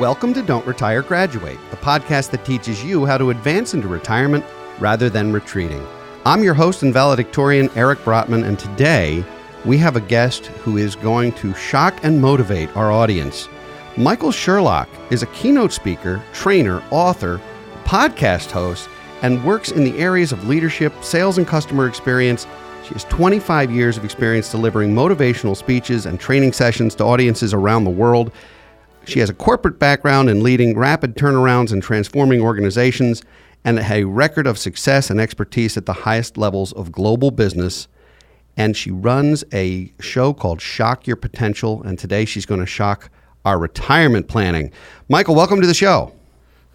Welcome to Don't Retire Graduate, the podcast that teaches you how to advance into retirement rather than retreating. I'm your host and valedictorian, Eric Brotman, and today we have a guest who is going to shock and motivate our audience. Michael Sherlock is a keynote speaker, trainer, author, podcast host, and works in the areas of leadership, sales, and customer experience she has 25 years of experience delivering motivational speeches and training sessions to audiences around the world. She has a corporate background in leading rapid turnarounds and transforming organizations and a record of success and expertise at the highest levels of global business. And she runs a show called Shock Your Potential. And today she's going to shock our retirement planning. Michael, welcome to the show.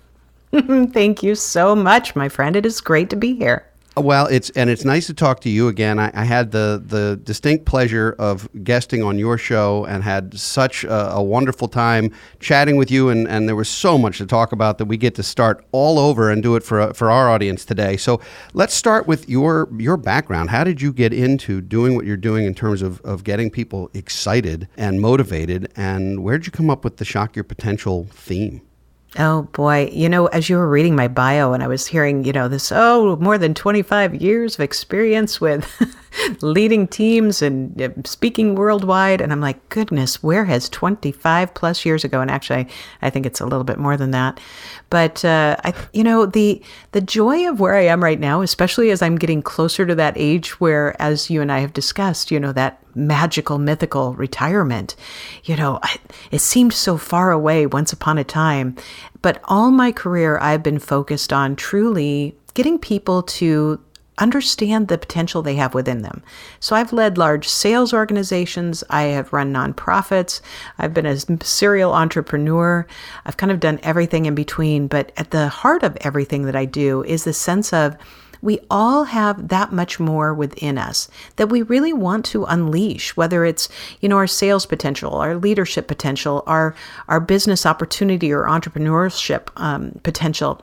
Thank you so much, my friend. It is great to be here. Well, it's and it's nice to talk to you again. I, I, had the the distinct pleasure of guesting on your show and had such a, a, wonderful time chatting with you. And, and there was so much to talk about that we get to start all over and do it for for our audience today. So let's start with your your background. How did you get into doing what you're doing in terms of of getting people excited and motivated? And where did you come up with the shock your potential theme? Oh boy. You know, as you were reading my bio and I was hearing, you know, this, oh, more than 25 years of experience with leading teams and uh, speaking worldwide. And I'm like, goodness, where has 25 plus years ago? And actually, I think it's a little bit more than that. But, uh, I, you know, the, the joy of where I am right now, especially as I'm getting closer to that age where, as you and I have discussed, you know, that magical, mythical retirement. You know, it seemed so far away once upon a time, but all my career I've been focused on truly getting people to understand the potential they have within them. So I've led large sales organizations, I have run nonprofits, I've been a serial entrepreneur. I've kind of done everything in between, but at the heart of everything that I do is the sense of we all have that much more within us that we really want to unleash, whether it's, you know, our sales potential, our leadership potential, our, our business opportunity or entrepreneurship um, potential.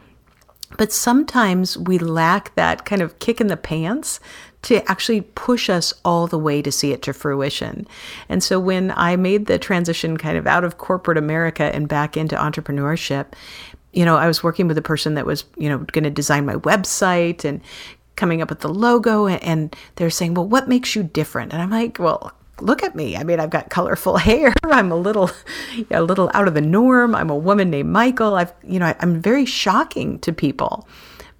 But sometimes we lack that kind of kick in the pants to actually push us all the way to see it to fruition. And so when I made the transition kind of out of corporate America and back into entrepreneurship, you know, I was working with a person that was, you know, going to design my website and coming up with the logo. And they're saying, well, what makes you different? And I'm like, well, look at me. I mean, I've got colorful hair. I'm a little, a little out of the norm. I'm a woman named Michael. I've, you know, I'm very shocking to people.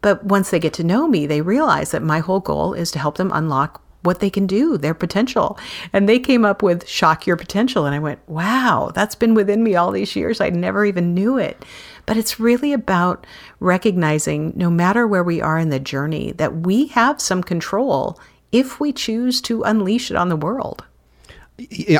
But once they get to know me, they realize that my whole goal is to help them unlock what they can do, their potential. And they came up with Shock Your Potential. And I went, wow, that's been within me all these years. I never even knew it. But it's really about recognizing, no matter where we are in the journey, that we have some control if we choose to unleash it on the world.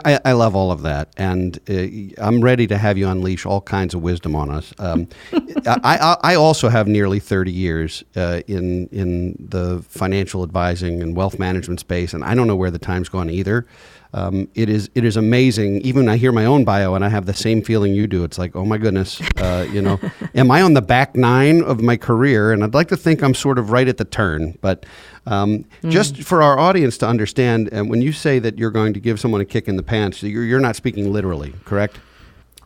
I, I, love all of that, and uh, I'm ready to have you unleash all kinds of wisdom on us. Um, I, I, I, also have nearly 30 years uh, in in the financial advising and wealth management space, and I don't know where the time's gone either. Um, it is it is amazing. Even I hear my own bio and I have the same feeling you do. It's like, oh my goodness, uh, you know, am I on the back nine of my career? And I'd like to think I'm sort of right at the turn. But um, mm. just for our audience to understand, and when you say that you're going to give someone a kick in the pants, you're, you're not speaking literally, correct?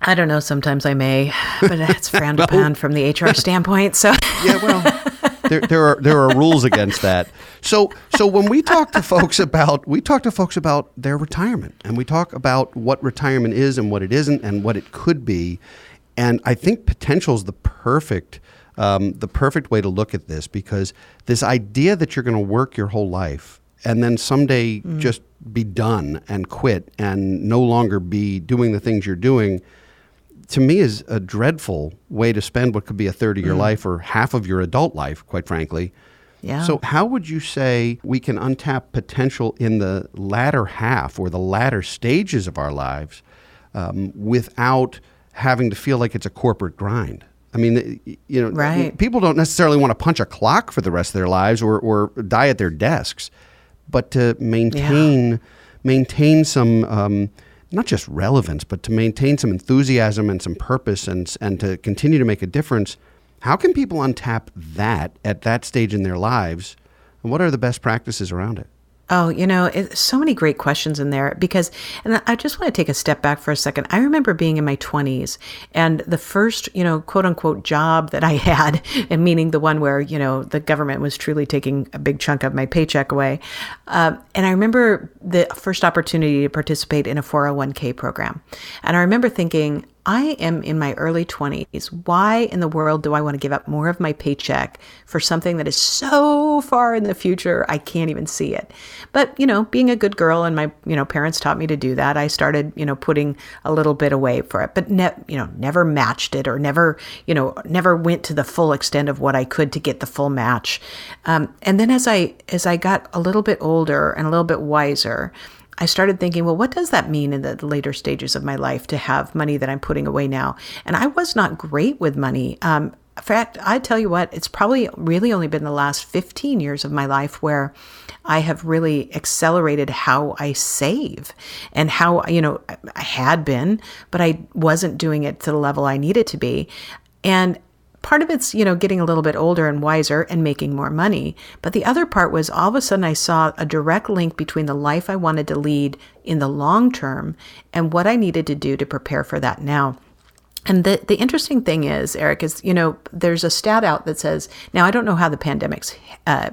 I don't know. Sometimes I may, but that's frowned upon from the HR standpoint. So yeah, well, there, there are there are rules against that. So so when we talk to folks about we talk to folks about their retirement and we talk about what retirement is and what it isn't and what it could be, and I think potential is the perfect um, the perfect way to look at this because this idea that you're going to work your whole life and then someday mm. just be done and quit and no longer be doing the things you're doing to me is a dreadful way to spend what could be a third of your mm. life or half of your adult life, quite frankly. Yeah. So, how would you say we can untap potential in the latter half or the latter stages of our lives um, without having to feel like it's a corporate grind. I mean, you know, right. people don't necessarily want to punch a clock for the rest of their lives or, or die at their desks, but to maintain yeah. maintain some um, not just relevance, but to maintain some enthusiasm and some purpose and and to continue to make a difference. How can people untap that at that stage in their lives? And what are the best practices around it? Oh, you know, it, so many great questions in there because, and I just want to take a step back for a second. I remember being in my 20s and the first, you know, quote unquote job that I had, and meaning the one where, you know, the government was truly taking a big chunk of my paycheck away. Uh, and I remember the first opportunity to participate in a 401k program. And I remember thinking, I am in my early 20s. Why in the world do I want to give up more of my paycheck for something that is so far in the future I can't even see it? But, you know, being a good girl and my, you know, parents taught me to do that, I started, you know, putting a little bit away for it, but ne- you know, never matched it or never, you know, never went to the full extent of what I could to get the full match. Um, and then as I as I got a little bit older and a little bit wiser, I started thinking, well, what does that mean in the later stages of my life to have money that I'm putting away now? And I was not great with money. Um, in fact, I tell you what, it's probably really only been the last 15 years of my life where I have really accelerated how I save and how, you know, I had been, but I wasn't doing it to the level I needed to be. And part of it's, you know, getting a little bit older and wiser and making more money. But the other part was all of a sudden I saw a direct link between the life I wanted to lead in the long term and what I needed to do to prepare for that now. And the, the interesting thing is, Eric, is, you know, there's a stat out that says, now I don't know how the pandemics uh,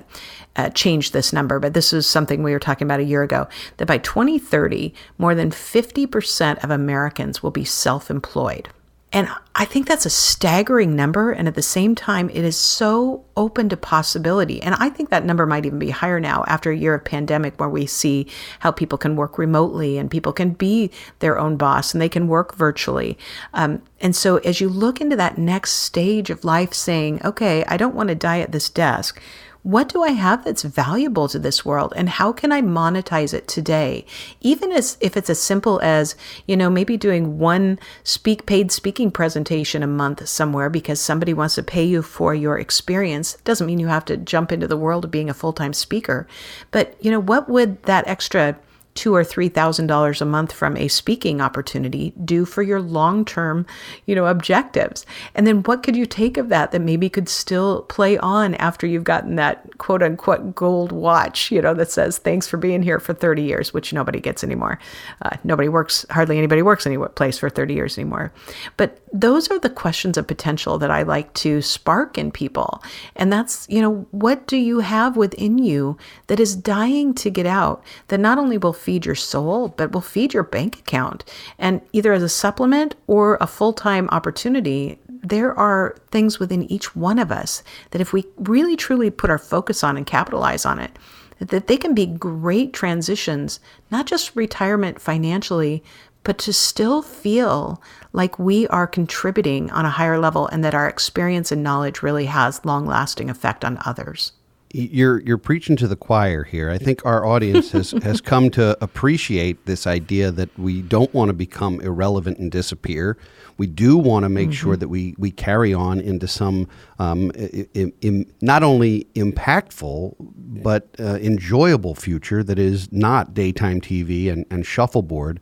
uh, changed this number, but this is something we were talking about a year ago, that by 2030, more than 50% of Americans will be self employed. And I think that's a staggering number. And at the same time, it is so open to possibility. And I think that number might even be higher now after a year of pandemic where we see how people can work remotely and people can be their own boss and they can work virtually. Um, and so as you look into that next stage of life saying, okay, I don't want to die at this desk what do I have that's valuable to this world and how can I monetize it today? Even as if it's as simple as, you know, maybe doing one speak paid speaking presentation a month somewhere because somebody wants to pay you for your experience. Doesn't mean you have to jump into the world of being a full-time speaker. But, you know, what would that extra two or three thousand dollars a month from a speaking opportunity do for your long-term you know objectives. And then what could you take of that that maybe could still play on after you've gotten that quote unquote gold watch you know that says thanks for being here for 30 years which nobody gets anymore. Uh, nobody works hardly anybody works any place for 30 years anymore. But those are the questions of potential that i like to spark in people and that's you know what do you have within you that is dying to get out that not only will feed your soul, but will feed your bank account. And either as a supplement or a full time opportunity, there are things within each one of us that if we really truly put our focus on and capitalize on it, that they can be great transitions, not just retirement financially, but to still feel like we are contributing on a higher level and that our experience and knowledge really has long lasting effect on others you're you're preaching to the choir here. I think our audience has has come to appreciate this idea that we don't want to become irrelevant and disappear. We do want to make mm-hmm. sure that we we carry on into some um, in, in not only impactful but uh, enjoyable future that is not daytime TV and, and shuffleboard.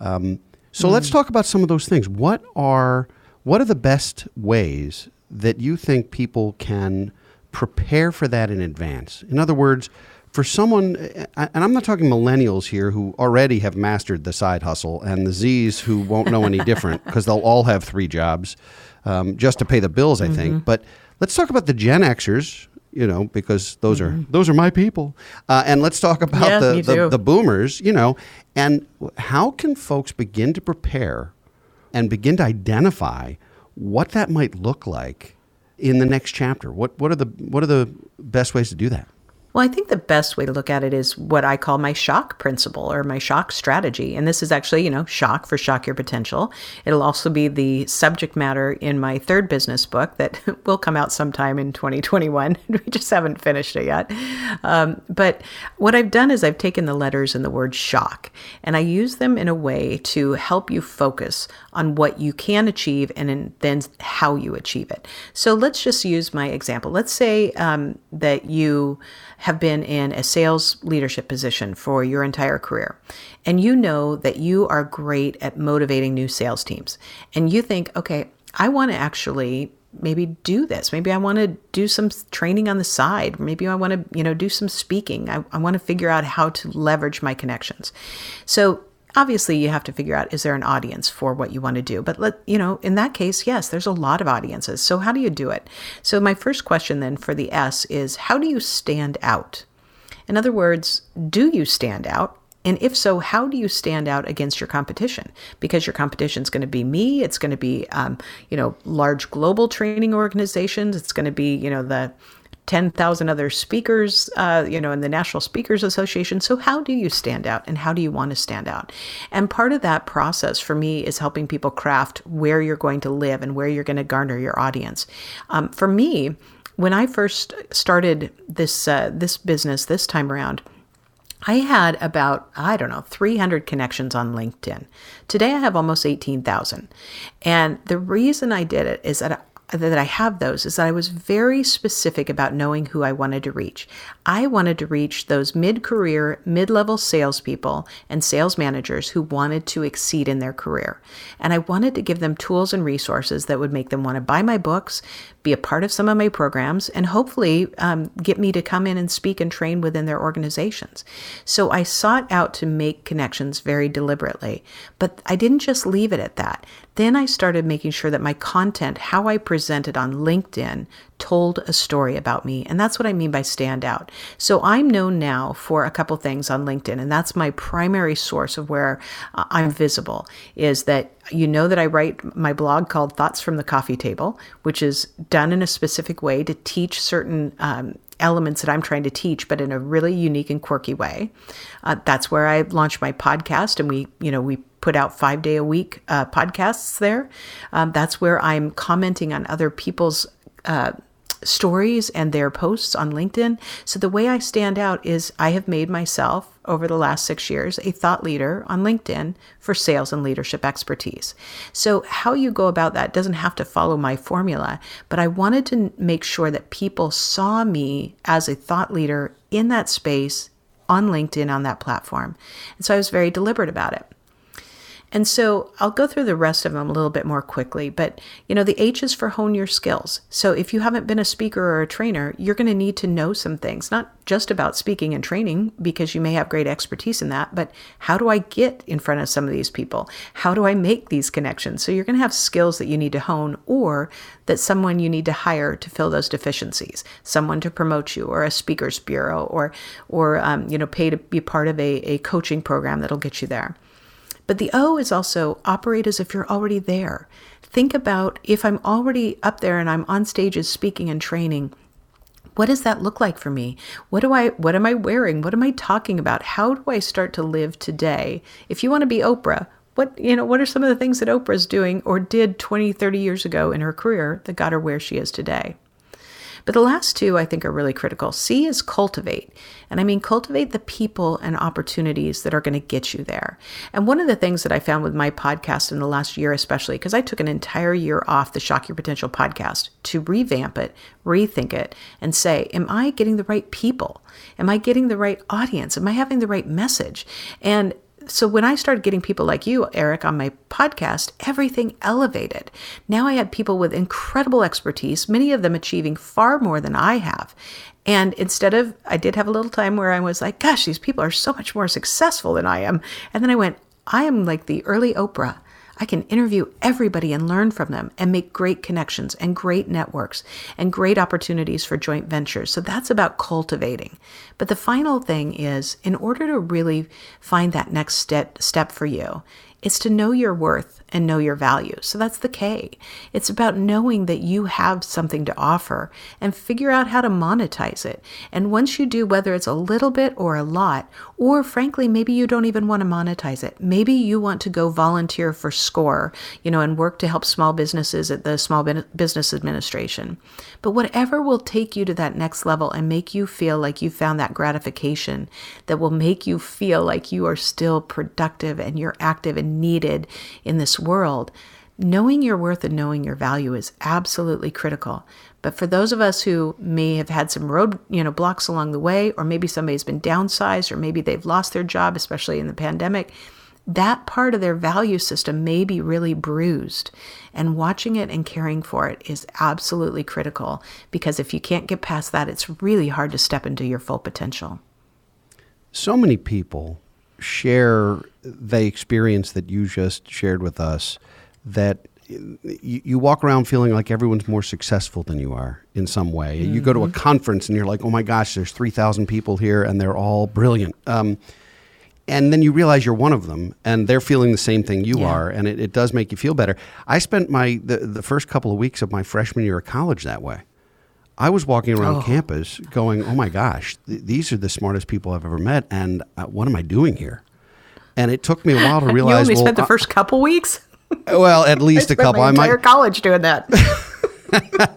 Um, so mm. let's talk about some of those things. What are what are the best ways that you think people can prepare for that in advance. In other words, for someone, and I'm not talking millennials here who already have mastered the side hustle, and the Z's who won't know any different because they'll all have three jobs um, just to pay the bills, I mm-hmm. think. But let's talk about the Gen Xers, you know, because those mm-hmm. are those are my people, uh, and let's talk about yeah, the, the, the Boomers, you know, and how can folks begin to prepare and begin to identify what that might look like in the next chapter? What what are the what are the best ways to do that? Well, I think the best way to look at it is what I call my shock principle or my shock strategy. And this is actually, you know, shock for shock your potential. It'll also be the subject matter in my third business book that will come out sometime in 2021. we just haven't finished it yet. Um, but what I've done is I've taken the letters in the word shock and I use them in a way to help you focus on what you can achieve and in, then how you achieve it. So let's just use my example. Let's say um, that you have been in a sales leadership position for your entire career, and you know that you are great at motivating new sales teams, and you think, okay, I want to actually maybe do this. Maybe I want to do some training on the side. Maybe I want to, you know, do some speaking. I, I want to figure out how to leverage my connections. So obviously you have to figure out is there an audience for what you want to do but let you know in that case yes there's a lot of audiences so how do you do it so my first question then for the s is how do you stand out in other words do you stand out and if so, how do you stand out against your competition? Because your competition is going to be me. It's going to be, um, you know, large global training organizations. It's going to be, you know, the 10,000 other speakers, uh, you know, in the National Speakers Association. So, how do you stand out and how do you want to stand out? And part of that process for me is helping people craft where you're going to live and where you're going to garner your audience. Um, for me, when I first started this uh, this business this time around, I had about, I don't know, 300 connections on LinkedIn. Today I have almost 18,000. And the reason I did it is that that I have those is that I was very specific about knowing who I wanted to reach. I wanted to reach those mid career, mid level salespeople and sales managers who wanted to exceed in their career. And I wanted to give them tools and resources that would make them want to buy my books, be a part of some of my programs, and hopefully um, get me to come in and speak and train within their organizations. So I sought out to make connections very deliberately, but I didn't just leave it at that. Then I started making sure that my content, how I presented on LinkedIn, told a story about me. And that's what I mean by stand out. So I'm known now for a couple things on LinkedIn, and that's my primary source of where uh, I'm visible is that you know that I write my blog called Thoughts from the Coffee Table, which is done in a specific way to teach certain um, elements that I'm trying to teach, but in a really unique and quirky way. Uh, that's where I launched my podcast, and we, you know, we put out five day a week uh, podcasts there. Um, that's where I'm commenting on other people's uh, stories and their posts on LinkedIn. So the way I stand out is I have made myself over the last six years a thought leader on LinkedIn for sales and leadership expertise. So, how you go about that doesn't have to follow my formula, but I wanted to make sure that people saw me as a thought leader in that space on LinkedIn on that platform. And so I was very deliberate about it. And so I'll go through the rest of them a little bit more quickly. But, you know, the H is for hone your skills. So if you haven't been a speaker or a trainer, you're going to need to know some things, not just about speaking and training, because you may have great expertise in that, but how do I get in front of some of these people? How do I make these connections? So you're going to have skills that you need to hone or that someone you need to hire to fill those deficiencies, someone to promote you or a speakers bureau or, or, um, you know, pay to be part of a, a coaching program that'll get you there. But the O is also operate as if you're already there. Think about if I'm already up there and I'm on stages speaking and training, what does that look like for me? What do I what am I wearing? What am I talking about? How do I start to live today? If you want to be Oprah, what you know, what are some of the things that Oprah's doing or did 20, 30 years ago in her career that got her where she is today? But the last two I think are really critical. C is cultivate. And I mean, cultivate the people and opportunities that are going to get you there. And one of the things that I found with my podcast in the last year, especially, because I took an entire year off the Shock Your Potential podcast to revamp it, rethink it, and say, Am I getting the right people? Am I getting the right audience? Am I having the right message? And so when I started getting people like you, Eric, on my podcast, everything elevated. Now I had people with incredible expertise, many of them achieving far more than I have. And instead of, I did have a little time where I was like, gosh, these people are so much more successful than I am. And then I went, I am like the early Oprah. I can interview everybody and learn from them and make great connections and great networks and great opportunities for joint ventures. So that's about cultivating. But the final thing is in order to really find that next step step for you It's to know your worth and know your value. So that's the K. It's about knowing that you have something to offer and figure out how to monetize it. And once you do, whether it's a little bit or a lot, or frankly, maybe you don't even want to monetize it. Maybe you want to go volunteer for SCORE, you know, and work to help small businesses at the Small Business Administration. But whatever will take you to that next level and make you feel like you found that gratification that will make you feel like you are still productive and you're active and needed in this world, knowing your worth and knowing your value is absolutely critical. But for those of us who may have had some road, you know, blocks along the way, or maybe somebody's been downsized, or maybe they've lost their job, especially in the pandemic, that part of their value system may be really bruised. And watching it and caring for it is absolutely critical because if you can't get past that, it's really hard to step into your full potential. So many people share the experience that you just shared with us that you, you, walk around feeling like everyone's more successful than you are in some way. Mm-hmm. You go to a mm-hmm. conference and you're like, oh my gosh, there's 3,000 people here and they're all brilliant. Um, and then you realize you're one of them and they're feeling the same thing you yeah. are and it, it, does make you feel better i spent my the, the first couple of weeks of my freshman year of college that way i was walking around oh. campus going oh my gosh th- these are the smartest people i've ever met and uh, what am i doing here and it took me a while to realize. you only well, spent the first couple weeks. Well, at least a couple. My entire I might college doing that.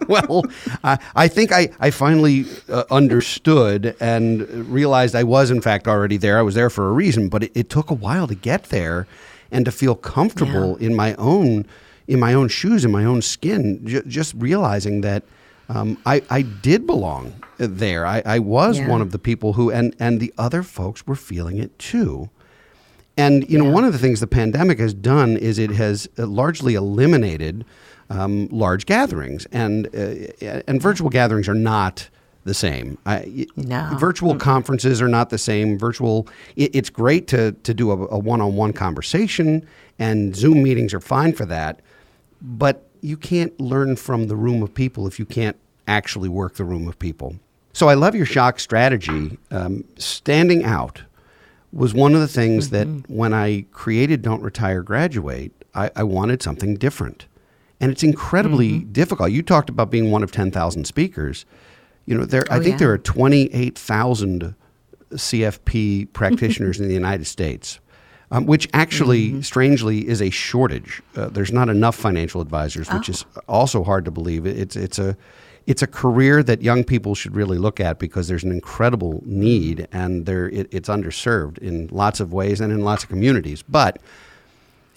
well, I, I, think I, I finally uh, understood and realized I was, in fact, already there. I was there for a reason, but it, it took a while to get there and to feel comfortable yeah. in my own in my own shoes, in my own skin. J- just realizing that um, I, I did belong there. I, I was yeah. one of the people who, and and the other folks were feeling it too. And you know, one of the things the pandemic has done is it has uh, largely eliminated um, large gatherings, and uh, and virtual gatherings are not the same. I, no. Virtual mm-hmm. conferences are not the same. Virtual, it, it's great to to do a, a one-on-one conversation, and Zoom meetings are fine for that. But you can't learn from the room of people if you can't actually work the room of people. So I love your shock strategy, um, standing out was one of the things mm-hmm. that when I created Don't Retire Graduate, I, I wanted something different. And it's incredibly mm-hmm. difficult. You talked about being one of 10,000 speakers. You know, there oh, I think yeah. there are 28,000 CFP practitioners in the United States. Um, which actually, mm-hmm. strangely, is a shortage. Uh, there's not enough financial advisors, which oh. is also hard to believe. It's it's a it's a career that young people should really look at because there's an incredible need and there it, it's underserved in lots of ways and in lots of communities. But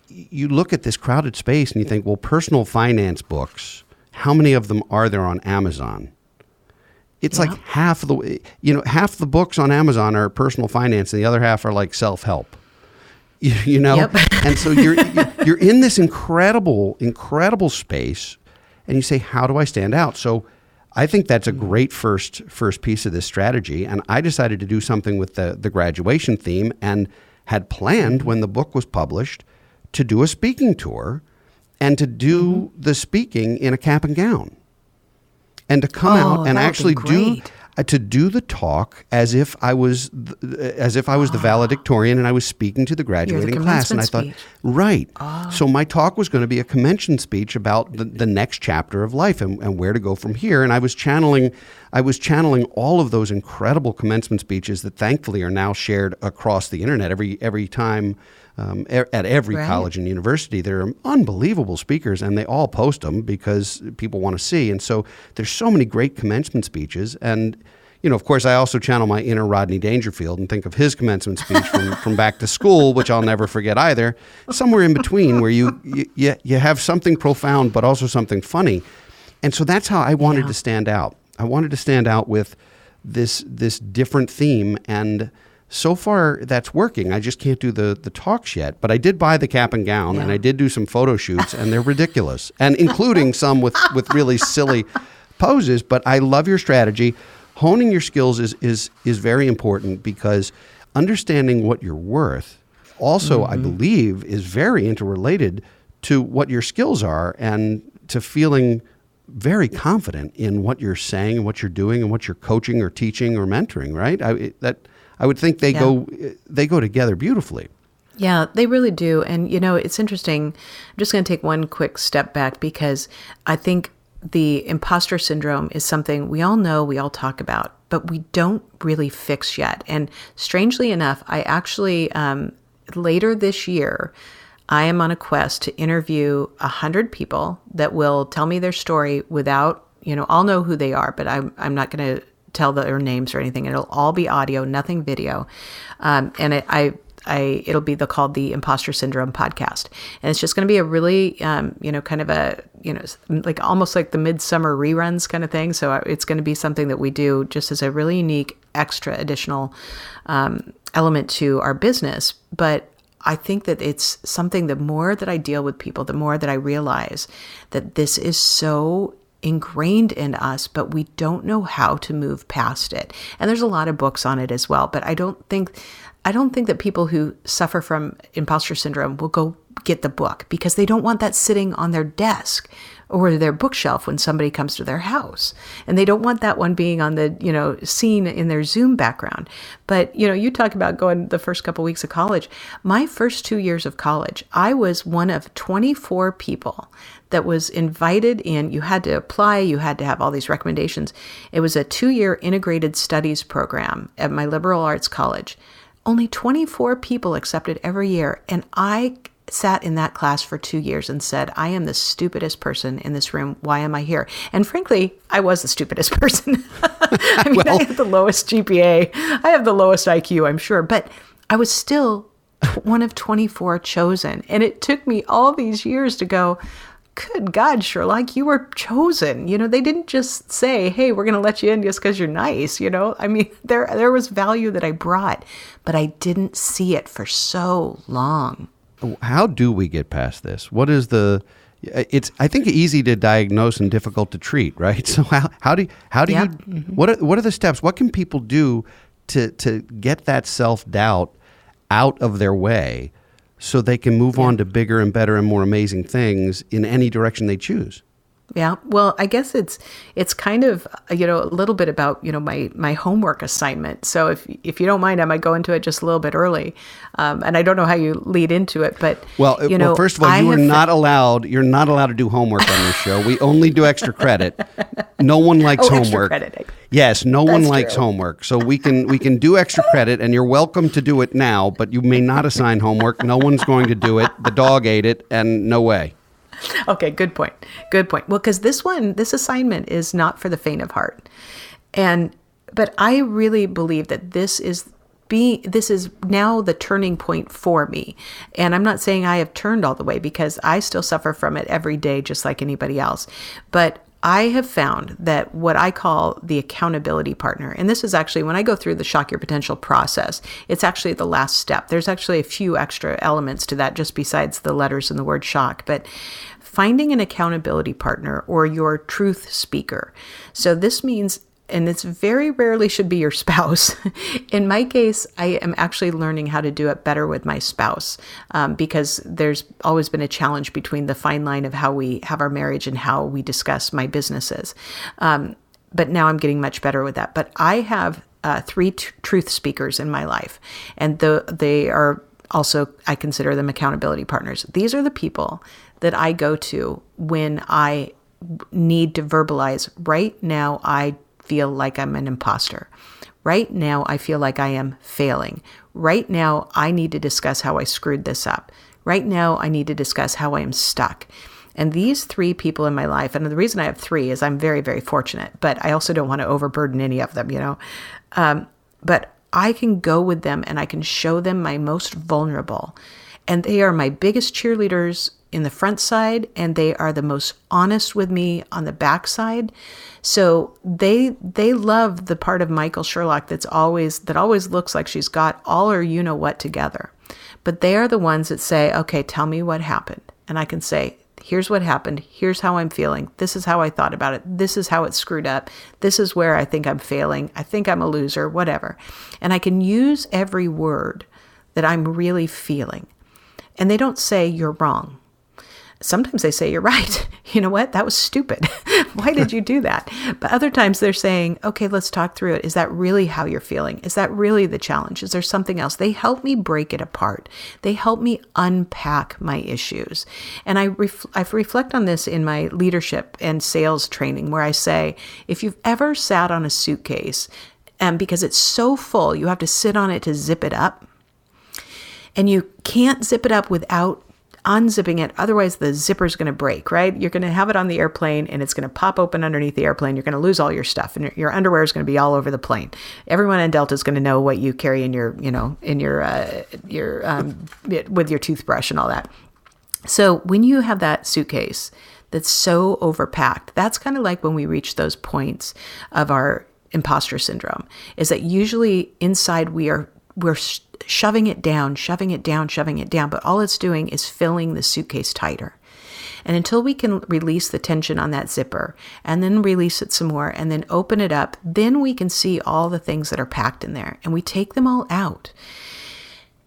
you look at this crowded space and you think, well, personal finance books, how many of them are there on Amazon? It's yeah. like half the you know half the books on Amazon are personal finance and the other half are like self help. You, you, know, yep. and so you're you're in this incredible incredible space, and you say, how do I stand out? So I think that's a great first first piece of this strategy. And I decided to do something with the, the graduation theme and had planned when the book was published to do a speaking tour and to do mm-hmm. the speaking in a cap and gown and to come oh, out and actually do to do the talk as if I was th- as if I was the ah. valedictorian and I was speaking to the graduating the class. And I thought, right. Oh. So my talk was going to be a commencement speech about the, the next chapter of life and, and where to go from here. And I was channeling I was channeling all of those incredible commencement speeches that thankfully are now shared across the internet every every time um, at every right. college and university. There are unbelievable speakers, and they all post them because people want to see. And so there's so many great commencement speeches. And you know, of course, I also channel my inner Rodney Dangerfield and think of his commencement speech from, from back to school, which I'll never forget either. Somewhere in between, where you you, you have something profound, but also something funny. And so that's how I wanted yeah. to stand out. I wanted to stand out with this this different theme and so far that's working. I just can't do the the talks yet, but I did buy the cap and gown yeah. and I did do some photo shoots and they're ridiculous and including some with with really silly poses, but I love your strategy. Honing your skills is is is very important because understanding what you're worth also mm-hmm. I believe is very interrelated to what your skills are and to feeling very confident in what you're saying and what you're doing and what you're coaching or teaching or mentoring, right? I, that I would think they yeah. go they go together beautifully. Yeah, they really do. And, you know, it's interesting. I'm just going to take one quick step back because I think the imposter syndrome is something we all know, we all talk about, but we don't really fix yet. And strangely enough, I actually, um, later this year, I am on a quest to interview a hundred people that will tell me their story without, you know, I'll know who they are, but I'm, I'm not going to tell their names or anything. It'll all be audio, nothing video. Um, and it, I, I, it'll be the called the Imposter Syndrome podcast, and it's just going to be a really, um, you know, kind of a, you know, like almost like the midsummer reruns kind of thing. So uh, it's going to be something that we do just as a really unique, extra, additional um, element to our business. But I think that it's something. The more that I deal with people, the more that I realize that this is so ingrained in us, but we don't know how to move past it. And there's a lot of books on it as well, but I don't think I don't think that people who suffer from imposter syndrome will go get the book because they don't want that sitting on their desk or their bookshelf when somebody comes to their house. And they don't want that one being on the, you know, scene in their Zoom background. But, you know, you talk about going the first couple weeks of college. My first 2 years of college, I was one of 24 people that was invited in. You had to apply, you had to have all these recommendations. It was a 2-year integrated studies program at my liberal arts college only 24 people accepted every year. And I sat in that class for two years and said, I am the stupidest person in this room. Why am I here? And frankly, I was the stupidest person. I mean, well, I have the lowest GPA, I have the lowest IQ, I'm sure, but I was still one of 24 chosen. And it took me all these years to go, good God, Sherlock, you were chosen. You know, they didn't just say, hey, we're going to let you in just because you're nice. You know, I mean, there, there was value that I brought, but I didn't see it for so long. How do we get past this? What is the, it's I think easy to diagnose and difficult to treat, right? So how how do how do you mm-hmm. what are what are the steps? What can people do to to get that self doubt out of their way so they can move yeah. on to bigger and better and more amazing things in any direction they choose. Yeah. Well, I guess it's it's kind of you know a little bit about you know my my homework assignment. So if if you don't mind, I might go into it just a little bit early, um, and I don't know how you lead into it, but well, you know, well, first of all, you I are not allowed. You're not allowed to do homework on this show. We only do extra credit. No one likes oh, homework. Yes, no That's one likes true. homework. So we can we can do extra credit, and you're welcome to do it now. But you may not assign homework. No one's going to do it. The dog ate it, and no way. okay, good point. Good point. Well, because this one, this assignment is not for the faint of heart. And, but I really believe that this is be this is now the turning point for me and i'm not saying i have turned all the way because i still suffer from it every day just like anybody else but I have found that what I call the accountability partner, and this is actually when I go through the shock your potential process, it's actually the last step. There's actually a few extra elements to that just besides the letters in the word shock, but finding an accountability partner or your truth speaker. So this means and it's very rarely should be your spouse. In my case, I am actually learning how to do it better with my spouse um, because there's always been a challenge between the fine line of how we have our marriage and how we discuss my businesses. Um, but now I'm getting much better with that. But I have uh, three t- truth speakers in my life, and the, they are also, I consider them accountability partners. These are the people that I go to when I need to verbalize right now, I feel like I'm an imposter. Right now, I feel like I am failing. Right now, I need to discuss how I screwed this up. Right now, I need to discuss how I am stuck. And these three people in my life, and the reason I have three is I'm very, very fortunate, but I also don't want to overburden any of them, you know. Um, but I can go with them and I can show them my most vulnerable. And they are my biggest cheerleaders in the front side and they are the most honest with me on the back side. So they they love the part of Michael Sherlock that's always that always looks like she's got all her you know what together. But they are the ones that say, "Okay, tell me what happened." And I can say, "Here's what happened. Here's how I'm feeling. This is how I thought about it. This is how it screwed up. This is where I think I'm failing. I think I'm a loser, whatever." And I can use every word that I'm really feeling. And they don't say you're wrong sometimes they say you're right you know what that was stupid Why did you do that? But other times they're saying, okay, let's talk through it. Is that really how you're feeling? Is that really the challenge? Is there something else? They help me break it apart. They help me unpack my issues. And I, ref- I reflect on this in my leadership and sales training, where I say, if you've ever sat on a suitcase, and because it's so full, you have to sit on it to zip it up. And you can't zip it up without unzipping it. Otherwise, the zipper is going to break, right? You're going to have it on the airplane and it's going to pop open underneath the airplane. You're going to lose all your stuff and your underwear is going to be all over the plane. Everyone in Delta is going to know what you carry in your, you know, in your, uh, your, um, with your toothbrush and all that. So when you have that suitcase that's so overpacked, that's kind of like when we reach those points of our imposter syndrome is that usually inside we are we're shoving it down, shoving it down, shoving it down, but all it's doing is filling the suitcase tighter. And until we can release the tension on that zipper and then release it some more and then open it up, then we can see all the things that are packed in there and we take them all out.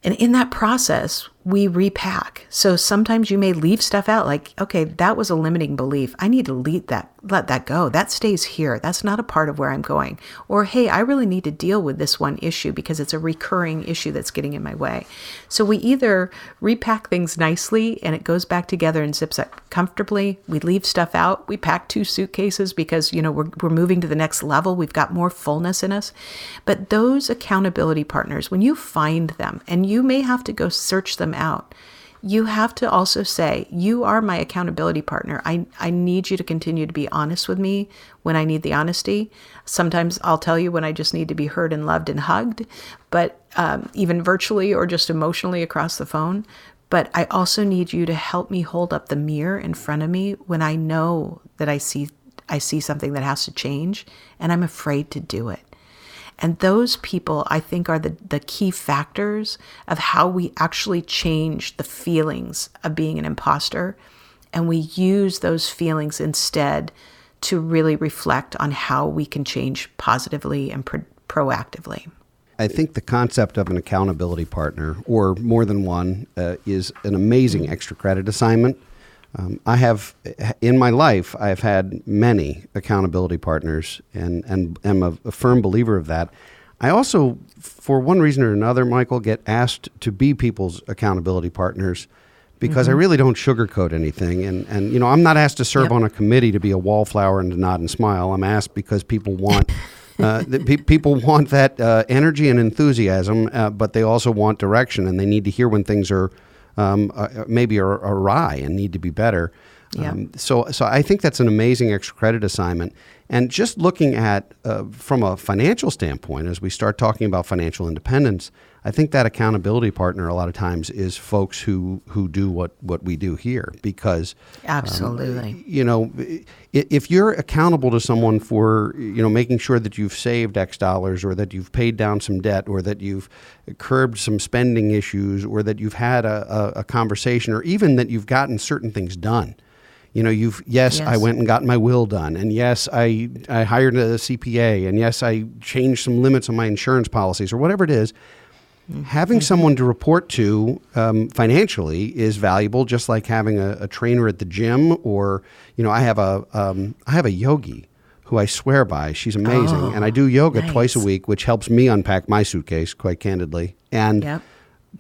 And in that process, we repack. So sometimes you may leave stuff out like, okay, that was a limiting belief. I need to leave that, let that go. That stays here. That's not a part of where I'm going. Or, hey, I really need to deal with this one issue because it's a recurring issue that's getting in my way. So we either repack things nicely and it goes back together and zips up comfortably. We leave stuff out. We pack two suitcases because, you know, we're, we're moving to the next level. We've got more fullness in us. But those accountability partners, when you find them and you may have to go search them out, you have to also say, You are my accountability partner. I, I need you to continue to be honest with me when I need the honesty. Sometimes I'll tell you when I just need to be heard and loved and hugged, but um, even virtually or just emotionally across the phone. But I also need you to help me hold up the mirror in front of me when I know that I see I see something that has to change and I'm afraid to do it. And those people, I think, are the, the key factors of how we actually change the feelings of being an imposter. And we use those feelings instead to really reflect on how we can change positively and pro- proactively. I think the concept of an accountability partner, or more than one, uh, is an amazing extra credit assignment. Um, I have, in my life, I've had many accountability partners and, and am a, a, firm believer of that. I also, for one reason or another, Michael, get asked to be people's accountability partners because mm-hmm. I really don't sugarcoat anything. And, and, you know, I'm not asked to serve yep. on a committee to be a wallflower and to nod and smile. I'm asked because people want. Uh, pe- people want that uh, energy and enthusiasm, uh, but they also want direction, and they need to hear when things are um, uh, uh, maybe are awry and need to be better. Yeah. Um, so, so I think that's an amazing extra credit assignment. And just looking at uh, from a financial standpoint, as we start talking about financial independence, I think that accountability partner a lot of times is folks who who do what what we do here because absolutely. um, you know if you're accountable to someone for you know making sure that you've saved x dollars or that you've paid down some debt or that you've curbed some spending issues or that you've had a, a, a conversation or even that you've gotten certain things done. You know you've yes, yes, i went and got my will done and yes i i hired a cpa and yes i changed some limits on my insurance policies or whatever it is Mm-hmm. Having someone to report to um, financially is valuable, just like having a, a, trainer at the gym, or you know, I have a um, I have a yogi who I swear by. She's amazing, oh, and I do yoga nice. twice a week, which helps me unpack my suitcase, quite candidly. And yep.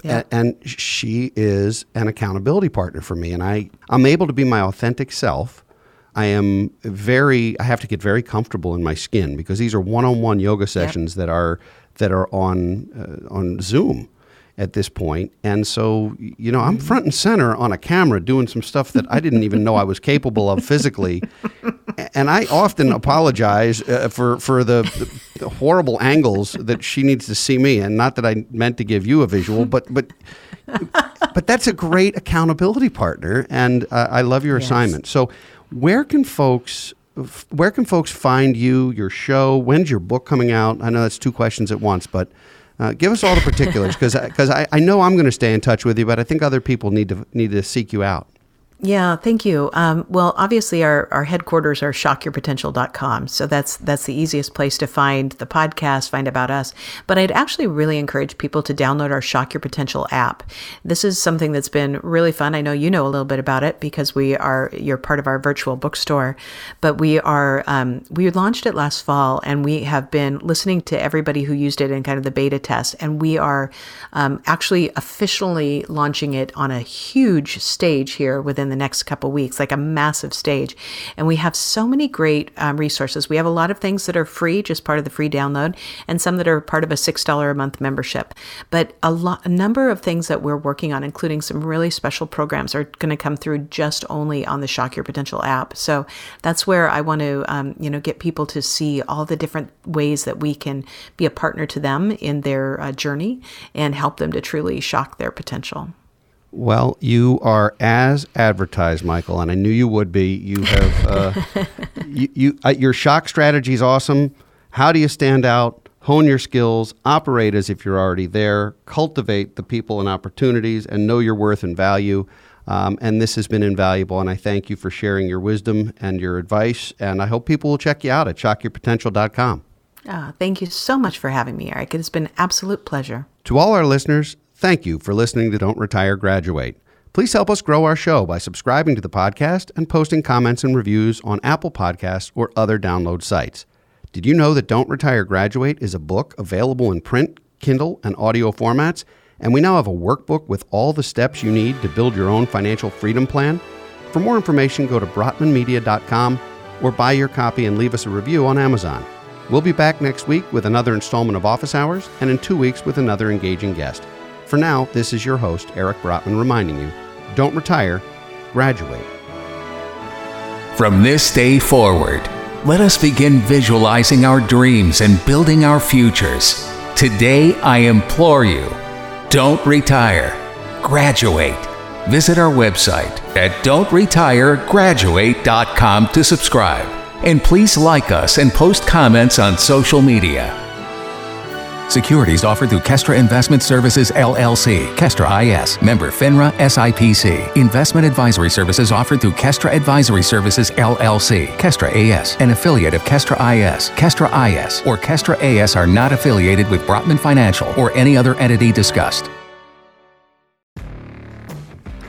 Yep. and she is an accountability partner for me, and I I'm able to be my authentic self. I am very I have to get very comfortable in my skin because these are one-on-one yoga sessions yep. that are that are on uh, on Zoom at this point. And so, you know, I'm front and center on a camera doing some stuff that I didn't even know I was capable of physically. And I often apologize uh, for for the, the, horrible angles that she needs to see me. And not that I meant to give you a visual, but but but that's a great accountability partner. And uh, I love your yes. assignment. So, where can folks where can folks find you, your show? When's your book coming out? I know that's two questions at once, but uh, give us all the particulars because I, I know I'm going to stay in touch with you, but I think other people need to need to seek you out. Yeah, thank you. Um, well, obviously, our, our headquarters are shockyourpotential.com. So that's that's the easiest place to find the podcast, find about us. But I'd actually really encourage people to download our Shock Your Potential app. This is something that's been really fun. I know you know a little bit about it because we are you're part of our virtual bookstore. But we are um, we launched it last fall, and we have been listening to everybody who used it in kind of the beta test, and we are um, actually officially launching it on a huge stage here within the next couple weeks, like a massive stage. And we have so many great um, resources. We have a lot of things that are free, just part of the free download, and some that are part of a $6 a month membership. But a lot, a number of things that we're working on, including some really special programs, are going to come through just only on the Shock Your Potential app. So that's where I want to, um, you know, get people to see all the different ways that we can be a partner to them in their uh, journey and help them to truly shock their potential. Well, you are as advertised, Michael, and I knew you would be. You have uh, you, you uh, your shock strategy is awesome. How do you stand out? Hone your skills, operate as if you're already there, cultivate the people and opportunities, and know your worth and value. Um, and this has been invaluable, and I thank you for sharing your wisdom and your advice. And I hope people will check you out at shockyourpotential.com. Oh, thank you so much for having me, Eric. It has been an absolute pleasure. To all our listeners, Thank you for listening to Don't Retire, Graduate. Please help us grow our show by subscribing to the podcast and posting comments and reviews on Apple Podcasts or other download sites. Did you know that Don't Retire, Graduate is a book available in print, Kindle, and audio formats? And we now have a workbook with all the steps you need to build your own financial freedom plan? For more information, go to brotmanmedia.com or buy your copy and leave us a review on Amazon. We'll be back next week with another installment of Office Hours and in two weeks with another engaging guest. For now, this is your host, Eric Brotman, reminding you don't retire, graduate. From this day forward, let us begin visualizing our dreams and building our futures. Today, I implore you don't retire, graduate. Visit our website at don'tretiregraduate.com to subscribe. And please like us and post comments on social media. Securities offered through Kestra Investment Services LLC, Kestra IS, member FINRA SIPC. Investment advisory services offered through Kestra Advisory Services LLC, Kestra AS, an affiliate of Kestra IS. Kestra IS or Kestra AS are not affiliated with Brotman Financial or any other entity discussed.